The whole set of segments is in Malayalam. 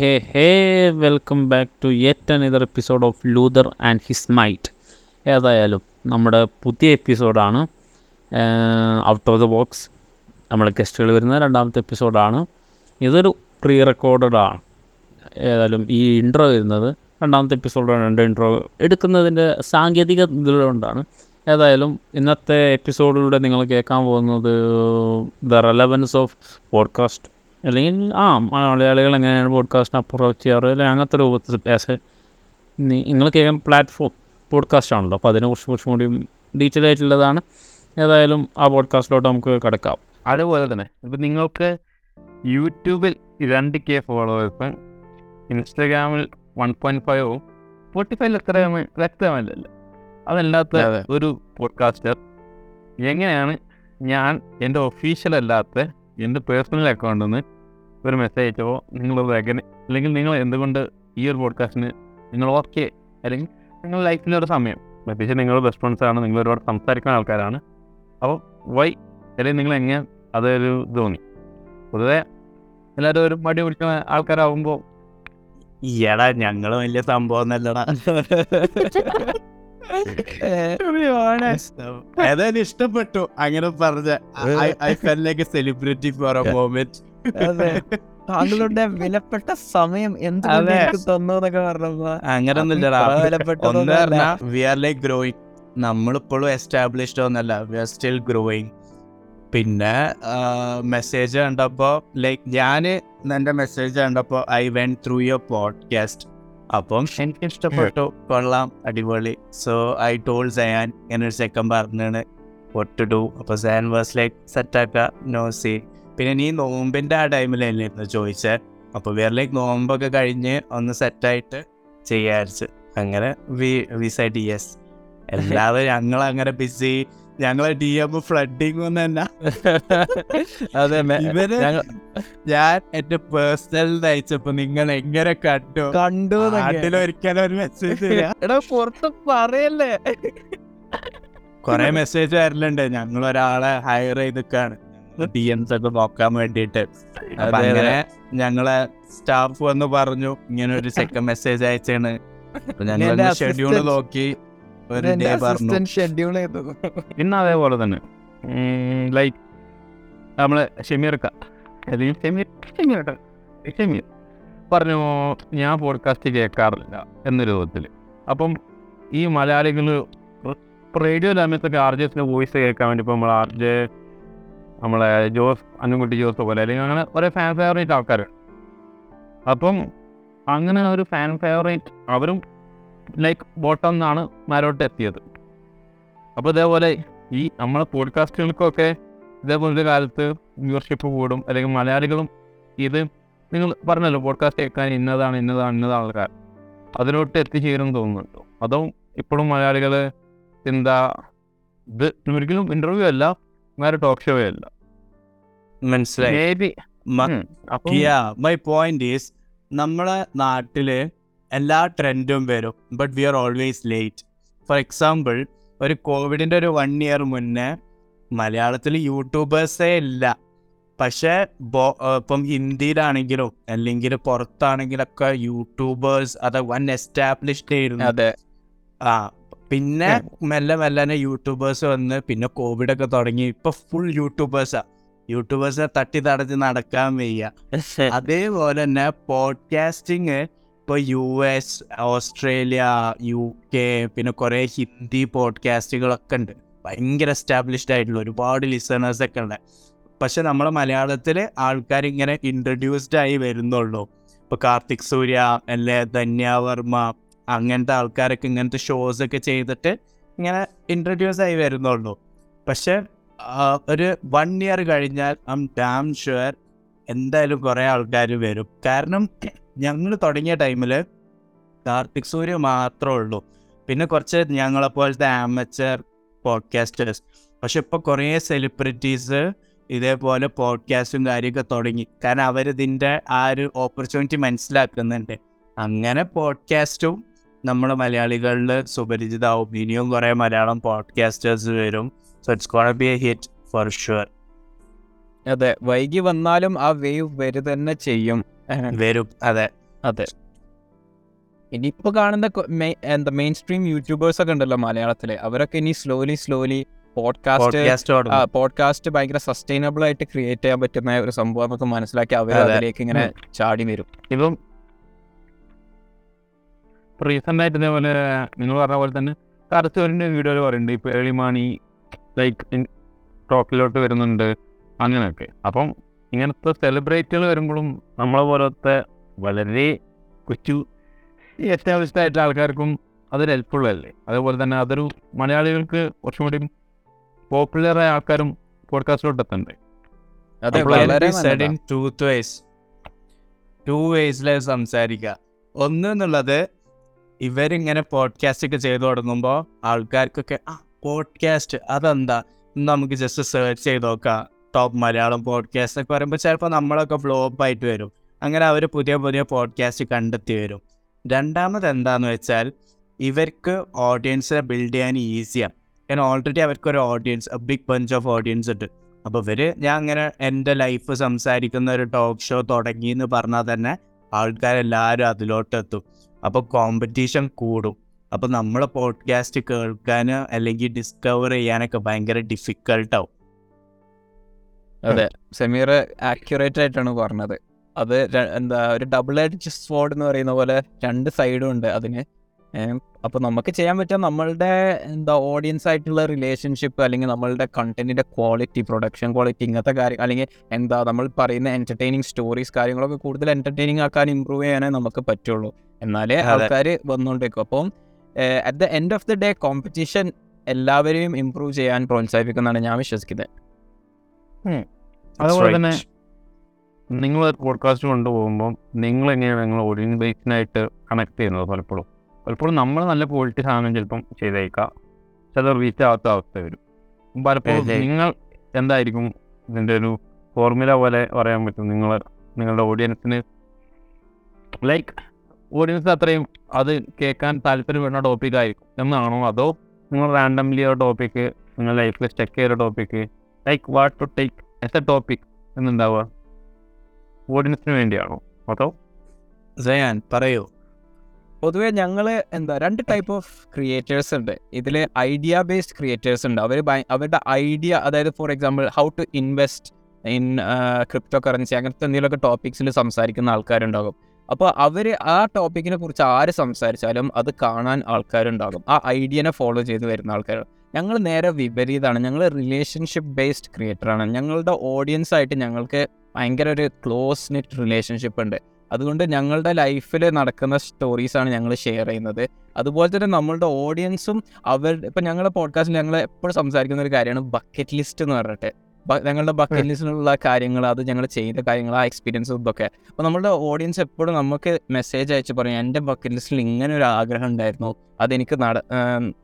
Hey hey welcome back to yet another episode of Luther and his might ഏതായാലും നമ്മുടെ പുതിയ എപ്പിസോഡാണ് ഔട്ട് ഓഫ് ദ ബോക്സ് നമ്മുടെ ഗസ്റ്റുകൾ വരുന്ന രണ്ടാമത്തെ എപ്പിസോഡാണ് ഇതൊരു പ്രീ റെക്കോർഡഡ് ആണ്. ഏതായാലും ഈ ഇൻട്രോ വരുന്നത് രണ്ടാമത്തെ എപ്പിസോഡാണ് രണ്ട് ഇൻട്രോ എടുക്കുന്നതിന്റെ സാങ്കേതിക ഇതുകൊണ്ടാണ് ഏതായാലും ഇന്നത്തെ എപ്പിസോഡിലൂടെ നിങ്ങൾ കേൾക്കാൻ പോകുന്നത് ദ റെലവൻസ് ഓഫ് പോഡ്കാസ്റ്റ് അല്ലെങ്കിൽ ആ മലയാളികൾ എങ്ങനെയാണ് പോഡ്കാസ്റ്റിനെ അപ്രോച്ച് ചെയ്യാറ് അല്ലെങ്കിൽ അങ്ങനത്തെ രൂപത്തിൽ ആസ് എ നിങ്ങൾ കേൾക്കുന്ന പ്ലാറ്റ്ഫോം പോഡ്കാസ്റ്റ് ആണല്ലോ. അപ്പോൾ അതിനെക്കുറിച്ച് കുറച്ചും കൂടി ഡീറ്റെയിൽ ആയിട്ടുള്ളതാണ്. ഏതായാലും ആ പോഡ്കാസ്റ്റിലോട്ട് നമുക്ക് കിടക്കാം. അതുപോലെ തന്നെ ഇപ്പം നിങ്ങൾക്ക് യൂട്യൂബിൽ രണ്ട് കെ ഫോളോവേഴ്സും ഇൻസ്റ്റാഗ്രാമിൽ വൺ പോയിന്റ് ഫൈവും സ്പോട്ടിഫൈയിൽ എത്ര വ്യക്തമല്ലല്ലോ. അതല്ലാത്ത ഒരു പോഡ്കാസ്റ്റർ എങ്ങനെയാണ് ഞാൻ എന്റെ ഒഫീഷ്യൽ അല്ലാത്ത എന്റെ പേഴ്സണൽ അക്കൗണ്ടിൽ നിന്ന് ഒരു മെസ്സേജ് അയച്ചപ്പോൾ നിങ്ങളത് എങ്ങനെ അല്ലെങ്കിൽ നിങ്ങൾ എന്തുകൊണ്ട് ഈ ഒരു പോഡ്കാസ്റ്റിന് നിങ്ങൾ ഓക്കെ അല്ലെങ്കിൽ നിങ്ങളുടെ ലൈഫിന്റെ ഒരു സമയം. പ്രത്യേകിച്ച് നിങ്ങൾ റെസ്പോൺസ് ആണ് നിങ്ങൾ ഒരുപാട് സംസാരിക്കുന്ന ആൾക്കാരാണ്. അപ്പോൾ വൈ അല്ലെങ്കിൽ നിങ്ങൾ എങ്ങനെ അതൊരു തോന്നി പൊതുവെ എല്ലാവരും ഒരു മടി പിടിക്കുന്ന ആൾക്കാരാകുമ്പോൾ ഈയടാ ഞങ്ങൾ വലിയ സംഭവം ഒന്നല്ലടാ. ഏതായാലും ഇഷ്ടപ്പെട്ടു. അങ്ങനെ പറഞ്ഞ I felt like a celebrity for a moment അതെ. താങ്കളുടെ വിലപ്പെട്ട സമയം. എനിക്ക് തന്നു എന്നൊക്കെ പറഞ്ഞപ്പോ അങ്ങനെ ഒന്നുമില്ലടാ അത്ര വിലപ്പെട്ടതൊന്നും ഒന്ന് അല്ല. പറഞ്ഞാ വി ആർ ലൈക്ക് ഗ്രോയിങ് നമ്മളിപ്പോഴും എസ്റ്റാബ്ലിഷ്ഡ് ഒന്നല്ല. വി ആർ സ്റ്റിൽ ഗ്രോയിങ് പിന്നെ മെസ്സേജ് കണ്ടപ്പോൾ ലൈക് ഞാൻ എന്റെ മെസ്സേജ് കണ്ടപ്പോൾ I went through your podcast അപ്പം എനിക്ക് ഇഷ്ടപ്പെട്ടു കൊള്ളാം. അടിപൊളി. സോ ഐ ടോൾ സയാൻ ഒരു സെക്കൻഡ് പറഞ്ഞാണ് വട്ട് ഡു അപ്പോൾ സയാൻ വാസ് ലൈക്ക് സെറ്റാക്ക നോ സീ പിന്നെ നീ നോമ്പിന്റെ ആ ടൈമിലല്ലായിരുന്നു ചോദിച്ചത് അപ്പോൾ വേറെ ലൈക്ക് നോമ്പൊക്കെ കഴിഞ്ഞ് ഒന്ന് സെറ്റായിട്ട് ചെയ്യാരിച്ച് അങ്ങനെ വി വി സൈഡ് യെസ് എല്ലാവരും ഞങ്ങൾ അങ്ങനെ ബിസി ഞങ്ങളെ ഡി എം ഫ്ലഡിങ് തന്നെ അതെ ഇവർ ഞാൻ എന്റെ പേഴ്സണൽ അയച്ചപ്പോ നിങ്ങൾ എങ്ങനെ കണ്ടു? കണ്ടു. നാട്ടിലൊരിക്കലും ഒരു മെസ്സേജ് എടാ പുറത്ത് പറയല്ലേ? കൊറേ മെസ്സേജ് വരലുണ്ട്. ഞങ്ങൾ ഒരാളെ ഹയർ ചെയ്തിക്കാണ് ഡി എംസ് ഒക്കെ നോക്കാൻ വേണ്ടിയിട്ട്. അതെ. അങ്ങനെ ഞങ്ങളെ സ്റ്റാഫ് വന്ന് പറഞ്ഞു ഇങ്ങനെ ഒരു സെക്കൻഡ് മെസ്സേജ് അയച്ചാണ് ഞങ്ങൾ ഷെഡ്യൂൾ നോക്കി. ഒരു ഡേ പറഞ്ഞു. അസിസ്റ്റന്റ് ഷെഡ്യൂൾ പിന്നെ അതേപോലെ തന്നെ ലൈക്ക് നമ്മളെ ഷമീർക്ക അല്ലെങ്കിൽ ഷെമീർ ഷമീർ പറഞ്ഞു ഞാൻ പോഡ്കാസ്റ്റ് കേൾക്കാറില്ല എന്ന രൂപത്തിൽ അപ്പം ഈ മലയാളികൾ റേഡിയോ ലാമത്തൊക്കെ ആർ ജെസിന്റെ വോയിസ് കേൾക്കാൻ വേണ്ടി ഇപ്പോൾ നമ്മൾ ആർ ജെ നമ്മളെ ജോസ് അന്നുകുട്ടി ജോസ് പോലെ അല്ലെങ്കിൽ അങ്ങനെ ഒരേ ഫാൻ ഫേവറേറ്റ് ആൾക്കാരുണ്ട്. അപ്പം അങ്ങനെ ഒരു ഫാൻ ഫേവറേറ്റ് അവരും ലൈക്ക് ബോട്ടം നിന്നാണ് മാരോട്ട് എത്തിയത്. അപ്പോൾ ഇതേപോലെ ഈ നമ്മളെ പോഡ്കാസ്റ്റുകൾക്കൊക്കെ ഇതേപോലത്തെ കാലത്ത് വ്യൂവർഷിപ്പ് കൂടും അല്ലെങ്കിൽ മലയാളികളും ഇത് നിങ്ങൾ പറഞ്ഞല്ലോ പോഡ്കാസ്റ്റ് കേൾക്കാൻ ഇന്നതാണ് ഇന്നതാണ് ഇന്നതാണ് ആൾക്കാർ. അതിലോട്ട് എത്തിച്ചേരും തോന്നുന്നുണ്ടോ? അതോ ഇപ്പോഴും മലയാളികൾ എന്താ ഇത് ഒരിക്കലും ഇന്റർവ്യൂ അല്ല വേറെ ടോക്ക് ഷോ അല്ല? മനസ്സിലായി. മേ പോയിന്റ് ഈസ് നമ്മളെ നാട്ടിൽ എല്ലാ ട്രെൻഡും വരും but we are always late for example ഒരു കോവിഡിന്റെ ഒരു വൺ ഇയർ മുന്നേ മലയാളത്തിൽ യൂട്യൂബേഴ്സേ ഇല്ല. പക്ഷേ ബോ- ഇപ്പം ഹിന്ദിയിലാണെങ്കിലും അല്ലെങ്കിൽ പുറത്താണെങ്കിലൊക്കെ യൂട്യൂബേഴ്സ് അത് വൺ എസ്റ്റാബ്ലിഷ്ഡ് ആയിരുന്നു. അതെ. ആ പിന്നെ മെല്ലെ മെല്ലനെ യൂട്യൂബേഴ്സ് വന്ന് പിന്നെ കോവിഡ് ഒക്കെ തുടങ്ങി. ഇപ്പൊ ഫുൾ യൂട്യൂബേഴ്സാ യൂട്യൂബേഴ്സിനെ തട്ടി തടഞ്ഞ് നടക്കാൻ വയ്യ. അതേപോലെ തന്നെ പോഡ്കാസ്റ്റിംഗ് ഇപ്പോൾ U S Australia U K പിന്നെ കുറേ ഹിന്ദി പോഡ്കാസ്റ്റുകളൊക്കെ ഉണ്ട്. ഭയങ്കര എസ്റ്റാബ്ലിഷ്ഡ് ആയിട്ടുള്ള ഒരുപാട് ലിസണേഴ്സ് ഒക്കെ ഉണ്ട്. പക്ഷെ നമ്മളെ മലയാളത്തിൽ ആൾക്കാർ ഇങ്ങനെ ഇൻട്രൊഡ്യൂസ്ഡ് ആയി വരുന്നുള്ളൂ. ഇപ്പോൾ കാർത്തിക് സൂര്യ അല്ലെ ധന്യാവർമ്മ അങ്ങനത്തെ ആൾക്കാരൊക്കെ ഇങ്ങനത്തെ ഷോസ് ഒക്കെ ചെയ്തിട്ട് ഇങ്ങനെ ഇൻട്രൊഡ്യൂസ് ആയി വരുന്നുള്ളൂ. പക്ഷെ ഒരു വൺ ഇയർ കഴിഞ്ഞാൽ ഐ എം ഡാം ഷുവർ എന്തായാലും കുറേ ആൾക്കാർ വരും. കാരണം ഞങ്ങൾ തുടങ്ങിയ ടൈമിൽ കാർത്തിക് സൂര്യ മാത്രമേ ഉള്ളൂ. പിന്നെ കുറച്ച് ഞങ്ങളെപ്പോലത്തെ ആമച്ചർ പോഡ്കാസ്റ്റേഴ്സ് പക്ഷെ ഇപ്പോൾ കുറേ സെലിബ്രിറ്റീസ് ഇതേപോലെ പോഡ്കാസ്റ്റും കാര്യമൊക്കെ തുടങ്ങി. കാരണം അവരിതിന്റെ ആ ഒരു ഓപ്പർച്യൂണിറ്റി മനസ്സിലാക്കുന്നുണ്ട്. അങ്ങനെ പോഡ്കാസ്റ്റും നമ്മൾ മലയാളികളിൽ സുപരിചിതാവും. ഇനിയും കുറേ മലയാളം പോഡ്കാസ്റ്റേഴ്സ് വരും. So it's gonna be a hit for sure അതെ വൈകി വന്നാലും ആ വേവ് വരു തന്നെ ചെയ്യും. വരും. അതെ അതെ. ഇനിയിപ്പോ കാണുന്ന എന്താ മെയിൻ സ്ട്രീം യൂട്യൂബേഴ്സ് ഒക്കെ ഉണ്ടല്ലോ മലയാളത്തിൽ. അവരൊക്കെ ഇനി സ്ലോലി സ്ലോലി പോഡ്കാസ്റ്റ് പോഡ്കാസ്റ്റ് ഭയങ്കര സസ്റ്റൈനബിൾ ആയിട്ട് ക്രിയേറ്റ് ചെയ്യാൻ പറ്റുന്ന ഒരു സംഭവം ഒക്കെ മനസ്സിലാക്കി അവർ അതിലേക്ക് ഇങ്ങനെ ചാടി വരും. ഇപ്പം റീസെന്റ് ആയിട്ട് ഇതേപോലെ നിങ്ങൾ പറഞ്ഞ പോലെ തന്നെ കറച്ചോറിന്റെ വീഡിയോയിൽ പറയുന്നുണ്ട് ഇപ്പൊ എളിമാണി ലൈക്ക് ടോക്കിലോട്ട് വരുന്നുണ്ട്. അങ്ങനെയൊക്കെ. അപ്പം ഇങ്ങനത്തെ സെലിബ്രേറ്റുകൾ വരുമ്പോഴും നമ്മളെ പോലത്തെ വളരെ കൊച്ചു എസ്റ്റാബ്ലിഷ്ഡ് ആയിട്ടുള്ള ആൾക്കാർക്കും അതൊരു ഹെൽപ്ഫുള്ളല്ലേ അല്ലേ അതേപോലെ തന്നെ അതൊരു മലയാളികൾക്ക് കുറച്ചും കൂടി പോപ്പുലറായ ആൾക്കാരും പോഡ്കാസ്റ്റിലോട്ട് എത്തണ്ടേ? അതെ വളരെ സഡൻ നല്ലതാ. ഇൻ ടൂത്ത് വേസ് ടു വേസിലെ സംസാരിക്കുക ഒന്ന് എന്നുള്ളത് ഇവരിങ്ങനെ പോഡ്കാസ്റ്റ് ഒക്കെ ചെയ്തു തുടങ്ങുമ്പോൾ ആൾക്കാർക്കൊക്കെ ആ പോഡ്കാസ്റ്റ് അതെന്താ? നമുക്ക് ജസ്റ്റ് സെർച്ച് ചെയ്ത് നോക്കാം. ടോപ്പ് മലയാളം പോഡ്കാസ്റ്റ് ഒക്കെ പറയുമ്പോൾ ചിലപ്പോൾ നമ്മളൊക്കെ ഫ്ലോപ്പ് ആയിട്ട് വരും. അങ്ങനെ അവർ പുതിയ പുതിയ പോഡ്കാസ്റ്റ് കണ്ടെത്തി വരും. രണ്ടാമത് എന്താന്ന് വെച്ചാൽ ഇവർക്ക് ഓഡിയൻസിനെ ബിൽഡ് ചെയ്യാൻ ഈസിയാണ് കാരണം ഓൾറെഡി അവർക്കൊരു audience big bunch of audience ഉണ്ട്. അപ്പോൾ ഇവർ ഞാൻ അങ്ങനെ എന്റെ ലൈഫ് സംസാരിക്കുന്ന ഒരു ടോക്ക് ഷോ തുടങ്ങി എന്ന് പറഞ്ഞാൽ തന്നെ ആൾക്കാരെല്ലാവരും അതിലോട്ട് എത്തും അപ്പോൾ കോമ്പറ്റീഷൻ കൂടും. അപ്പോൾ നമ്മളെ പോഡ്കാസ്റ്റ് കേൾക്കാൻ അല്ലെങ്കിൽ ഡിസ്കവർ ചെയ്യാനൊക്കെ ഭയങ്കര ഡിഫിക്കൽട്ടാവും അതെ. സെമീർ ആക്യുറേറ്റ് ആയിട്ടാണ് പറഞ്ഞത്. അത് എന്താ ഒരു ഡബിൾ എഡ്ജ് സ്വാഡ് എന്ന് പറയുന്ന പോലെ രണ്ട് സൈഡും ഉണ്ട് അതിന്. അപ്പോൾ നമുക്ക് ചെയ്യാൻ പറ്റുക നമ്മളുടെ എന്താ ഓഡിയൻസ് ആയിട്ടുള്ള റിലേഷൻഷിപ്പ് അല്ലെങ്കിൽ നമ്മളുടെ കണ്ടന്റിന്റെ ക്വാളിറ്റി പ്രൊഡക്ഷൻ ക്വാളിറ്റി ഇങ്ങനത്തെ കാര്യം അല്ലെങ്കിൽ എന്താ നമ്മൾ പറയുന്ന എന്റർടൈനിങ് സ്റ്റോറീസ് കാര്യങ്ങളൊക്കെ കൂടുതൽ എന്റർടൈനിങ് ആക്കാൻ ഇമ്പ്രൂവ് ചെയ്യാനേ നമുക്ക് പറ്റുള്ളൂ. എന്നാലേ. ആൾക്കാർ വന്നുകൊണ്ടിരിക്കും അപ്പം at the end of the day competition എല്ലാവരെയും ഇമ്പ്രൂവ് ചെയ്യാൻ പ്രോത്സാഹിപ്പിക്കുന്നതാണ് ഞാൻ വിശ്വസിക്കുന്നത്. അതുപോലെ തന്നെ നിങ്ങൾ പോഡ്കാസ്റ്റ് കൊണ്ടുപോകുമ്പോൾ നിങ്ങൾ എങ്ങനെയാണ് നിങ്ങൾ ഓഡിയൻസ് ബേസിനായിട്ട് കണക്ട് ചെയ്യുന്നത് പലപ്പോഴും? പലപ്പോഴും നമ്മൾ നല്ല ക്വാളിറ്റി സാധനം ചിലപ്പം ചെയ്തേക്കാം. ചില റീച്ച് ആവാത്ത അവസ്ഥ വരും. പലപ്പോഴും നിങ്ങൾ എന്തായിരിക്കും ഇതിന്റെ ഒരു ഫോർമുല പോലെ പറയാൻ പറ്റും? നിങ്ങൾ നിങ്ങളുടെ ഓഡിയൻസിന് ലൈക്ക് ഓഡിയൻസ് അത്രയും അത് കേൾക്കാൻ താല്പര്യപ്പെടുന്ന ടോപ്പിക്കായിരിക്കും എന്നാണോ? അതോ നിങ്ങൾ റാൻഡംലി ഒരു ടോപ്പിക്ക് നിങ്ങളുടെ ലൈഫിൽ സ്റ്റക്ക് ചെയ്ത topic like what to take as a topic എന്നുണ്ടാവുക. ഓഡിയൻസിന് വേണ്ടിയാണോ? അതോ? ജയാൻ പറയൂ. പൊതുവേ ഞങ്ങൾ എന്താ രണ്ട് ടൈപ്പ് ഓഫ് ക്രിയേറ്റേഴ്സ് ഉണ്ട്. ഇതിൽ ഐഡിയ ബേസ്ഡ് ക്രിയേറ്റേഴ്സ് ഉണ്ട് അവർ അവരുടെ ഐഡിയ അതായത് for example how to invest in cryptocurrency അങ്ങനത്തെ എന്തെങ്കിലുമൊക്കെ ടോപ്പിക്സിൽ സംസാരിക്കുന്ന ആൾക്കാരുണ്ടാകും. അപ്പോൾ അവർ ആ ടോപ്പിക്കിനെ കുറിച്ച് ആര് സംസാരിച്ചാലും അത് കാണാൻ ആൾക്കാരുണ്ടാകും. ആ ഐഡിയനെ ഫോളോ ചെയ്ത് വരുന്ന ആൾക്കാർ ഞങ്ങൾ നേരെ വിപരീതമാണ് ഞങ്ങൾ റിലേഷൻഷിപ്പ് ബേസ്ഡ് ക്രിയേറ്ററാണ് ഞങ്ങളുടെ ഓഡിയൻസ് ആയിട്ട് ഞങ്ങൾക്ക് ഭയങ്കര ഒരു ക്ലോസ് നെറ്റ് റിലേഷൻഷിപ്പ് ഉണ്ട്. അതുകൊണ്ട് ഞങ്ങളുടെ ലൈഫിൽ നടക്കുന്ന സ്റ്റോറീസാണ് ഞങ്ങൾ ഷെയർ ചെയ്യുന്നത്. അതുപോലെ തന്നെ നമ്മളുടെ ഓഡിയൻസും അവർ ഇപ്പം ഞങ്ങളുടെ പോഡ്കാസ്റ്റിൽ ഞങ്ങൾ എപ്പോഴും സംസാരിക്കുന്ന ഒരു കാര്യമാണ് ബക്കറ്റ് ലിസ്റ്റ് എന്ന് പറഞ്ഞിട്ട്. ഞങ്ങളുടെ ബക്കറ്റ് ലിസ്റ്റിലുള്ള കാര്യങ്ങൾ അത് ഞങ്ങൾ ചെയ്ത കാര്യങ്ങൾ ആ എക്സ്പീരിയൻസ് ഇതൊക്കെ. അപ്പോൾ നമ്മുടെ ഓഡിയൻസ് എപ്പോഴും നമുക്ക് മെസ്സേജ് അയച്ച് പറയും എന്റെ ബക്കറ്റ് ലിസ്റ്റിൽ ഇങ്ങനെ ഒരു ആഗ്രഹം ഉണ്ടായിരുന്നു. അതെനിക്ക് നട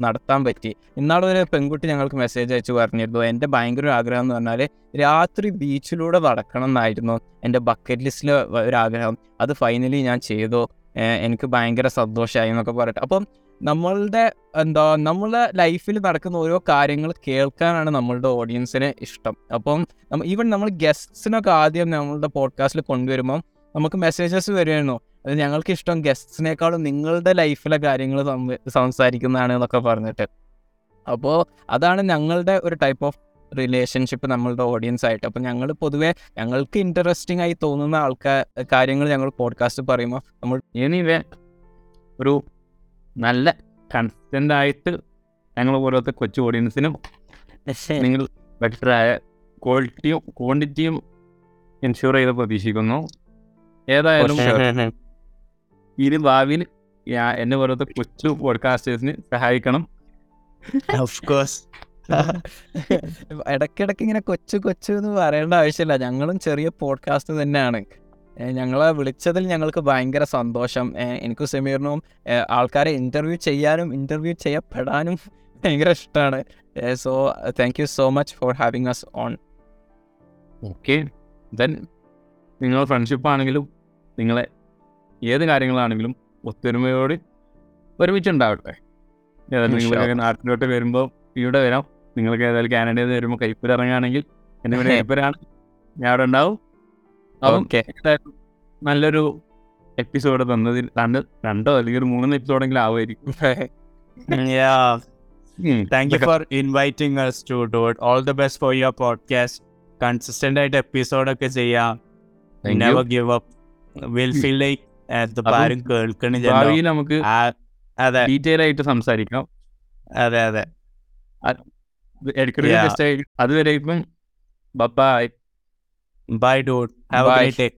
നടത്താൻ പറ്റി. ഇന്നാളെ ഒരു പെൺകുട്ടി ഞങ്ങൾക്ക് മെസ്സേജ് അയച്ച് പറഞ്ഞിരുന്നു എന്റെ ഭയങ്കര ഒരു ആഗ്രഹം എന്ന് പറഞ്ഞാൽ രാത്രി ബീച്ചിലൂടെ നടക്കണം എന്നായിരുന്നു എന്റെ ബക്കറ്റ് ലിസ്റ്റിലെ ഒരു ആഗ്രഹം. അത് ഫൈനലി ഞാൻ ചെയ്തു. എനിക്ക് ഭയങ്കര സന്തോഷമായി എന്നൊക്കെ പറയട്ടെ അപ്പം നമ്മളുടെ എന്താ നമ്മളെ ലൈഫിൽ നടക്കുന്ന ഓരോ കാര്യങ്ങൾ കേൾക്കാനാണ് നമ്മളുടെ ഓഡിയൻസിന് ഇഷ്ടം. അപ്പം ഈവൻ നമ്മൾ ഗസ്റ്റ്സിനൊക്കെ ആദ്യം നമ്മളുടെ പോഡ്കാസ്റ്റിൽ കൊണ്ടുവരുമ്പം നമുക്ക് മെസ്സേജസ് വരുമായിരുന്നു അത് ഞങ്ങൾക്ക് ഇഷ്ടം ഗസ്റ്റ്സിനേക്കാളും നിങ്ങളുടെ ലൈഫിലെ കാര്യങ്ങൾ സംസാരിക്കുന്നതാണ് എന്നൊക്കെ പറഞ്ഞിട്ട്. അപ്പോൾ അതാണ് ഞങ്ങളുടെ ഒരു ടൈപ്പ് ഓഫ് റിലേഷൻഷിപ്പ് നമ്മളുടെ ഓഡിയൻസ് ആയിട്ട്. അപ്പം ഞങ്ങൾ പൊതുവേ ഞങ്ങൾക്ക് ഇൻട്രസ്റ്റിംഗ് ആയി തോന്നുന്ന ആൾക്കാർ കാര്യങ്ങൾ ഞങ്ങൾ പോഡ്കാസ്റ്റ് പറയുമ്പോൾ നമ്മൾ എനിവേ ഒരു നല്ല കൺസ്റ്റന്റ് ആയിട്ട് ഞങ്ങൾ പോലത്തെ കൊച്ചു ഓഡിയൻസിനും നിങ്ങൾ ബെറ്ററായ ക്വാളിറ്റിയും ക്വാണ്ടിറ്റിയും എൻഷുർ ചെയ്ത് പ്രതീക്ഷിക്കുന്നു. ഏതായാലും ഇനി ഭാവിയിൽ എന്നെ പോലത്തെ കൊച്ചു പോഡ്കാസ്റ്റേഴ്സിന് സഹായിക്കണം. ഓഫ് കോഴ്സ് ഇടയ്ക്കിടയ്ക്ക് ഇങ്ങനെ കൊച്ചു കൊച്ചു എന്ന് പറയേണ്ട ആവശ്യമില്ല. ഞങ്ങളും ചെറിയ പോഡ്കാസ്റ്റ് തന്നെയാണ്. ഞങ്ങളെ വിളിച്ചതിൽ ഞങ്ങൾക്ക് ഭയങ്കര സന്തോഷം. എനിക്ക് സമീറിനും ആൾക്കാരെ ഇന്റർവ്യൂ ചെയ്യാനും ഇന്റർവ്യൂ ചെയ്യപ്പെടാനും ഭയങ്കര ഇഷ്ടമാണ് so thank you so much for having us on okay then നിങ്ങൾ ഫ്രണ്ട്ഷിപ്പ് ആണെങ്കിലും നിങ്ങളെ ഏത് കാര്യങ്ങളാണെങ്കിലും ഒത്തൊരുമയോട് ഒരുമിച്ചുണ്ടാവട്ടെ. നിങ്ങൾ നാട്ടിലോട്ട് വരുമ്പോൾ ഇവിടെ വരാം. നിങ്ങൾക്ക് ഏതായാലും കാനഡയിൽ നിന്ന് വരുമ്പോൾ കൈപ്പൂർ ഇറങ്ങുകയാണെങ്കിൽ എന്റെ പേര് കൈപ്പൂരാണ് ഞാൻ അവിടെ ഉണ്ടാവും. ഓക്കെ. നല്ലൊരു എപ്പിസോഡ് തന്നതിൽ രണ്ട് രണ്ടോ അല്ലെങ്കിൽ ഒരു മൂന്ന് എപ്പിസോഡെങ്കിലും ആവുമായിരിക്കും. Thank you for inviting us to it. All the best for your podcast. Consistent ആയിട്ട് എപ്പിസോഡ് ഒക്കെ ചെയ്യാം. Never give up will feel like ആരും കേൾക്കണില്ലല്ലോ ഭാവിയിൽ നമുക്ക് അതെ. ഡീറ്റെയിൽ ആയിട്ട് സംസാരിക്കാം. അതെ അതെ. ഇടയ്ക്കിടയ്ക്ക് just bye bye dot have a great day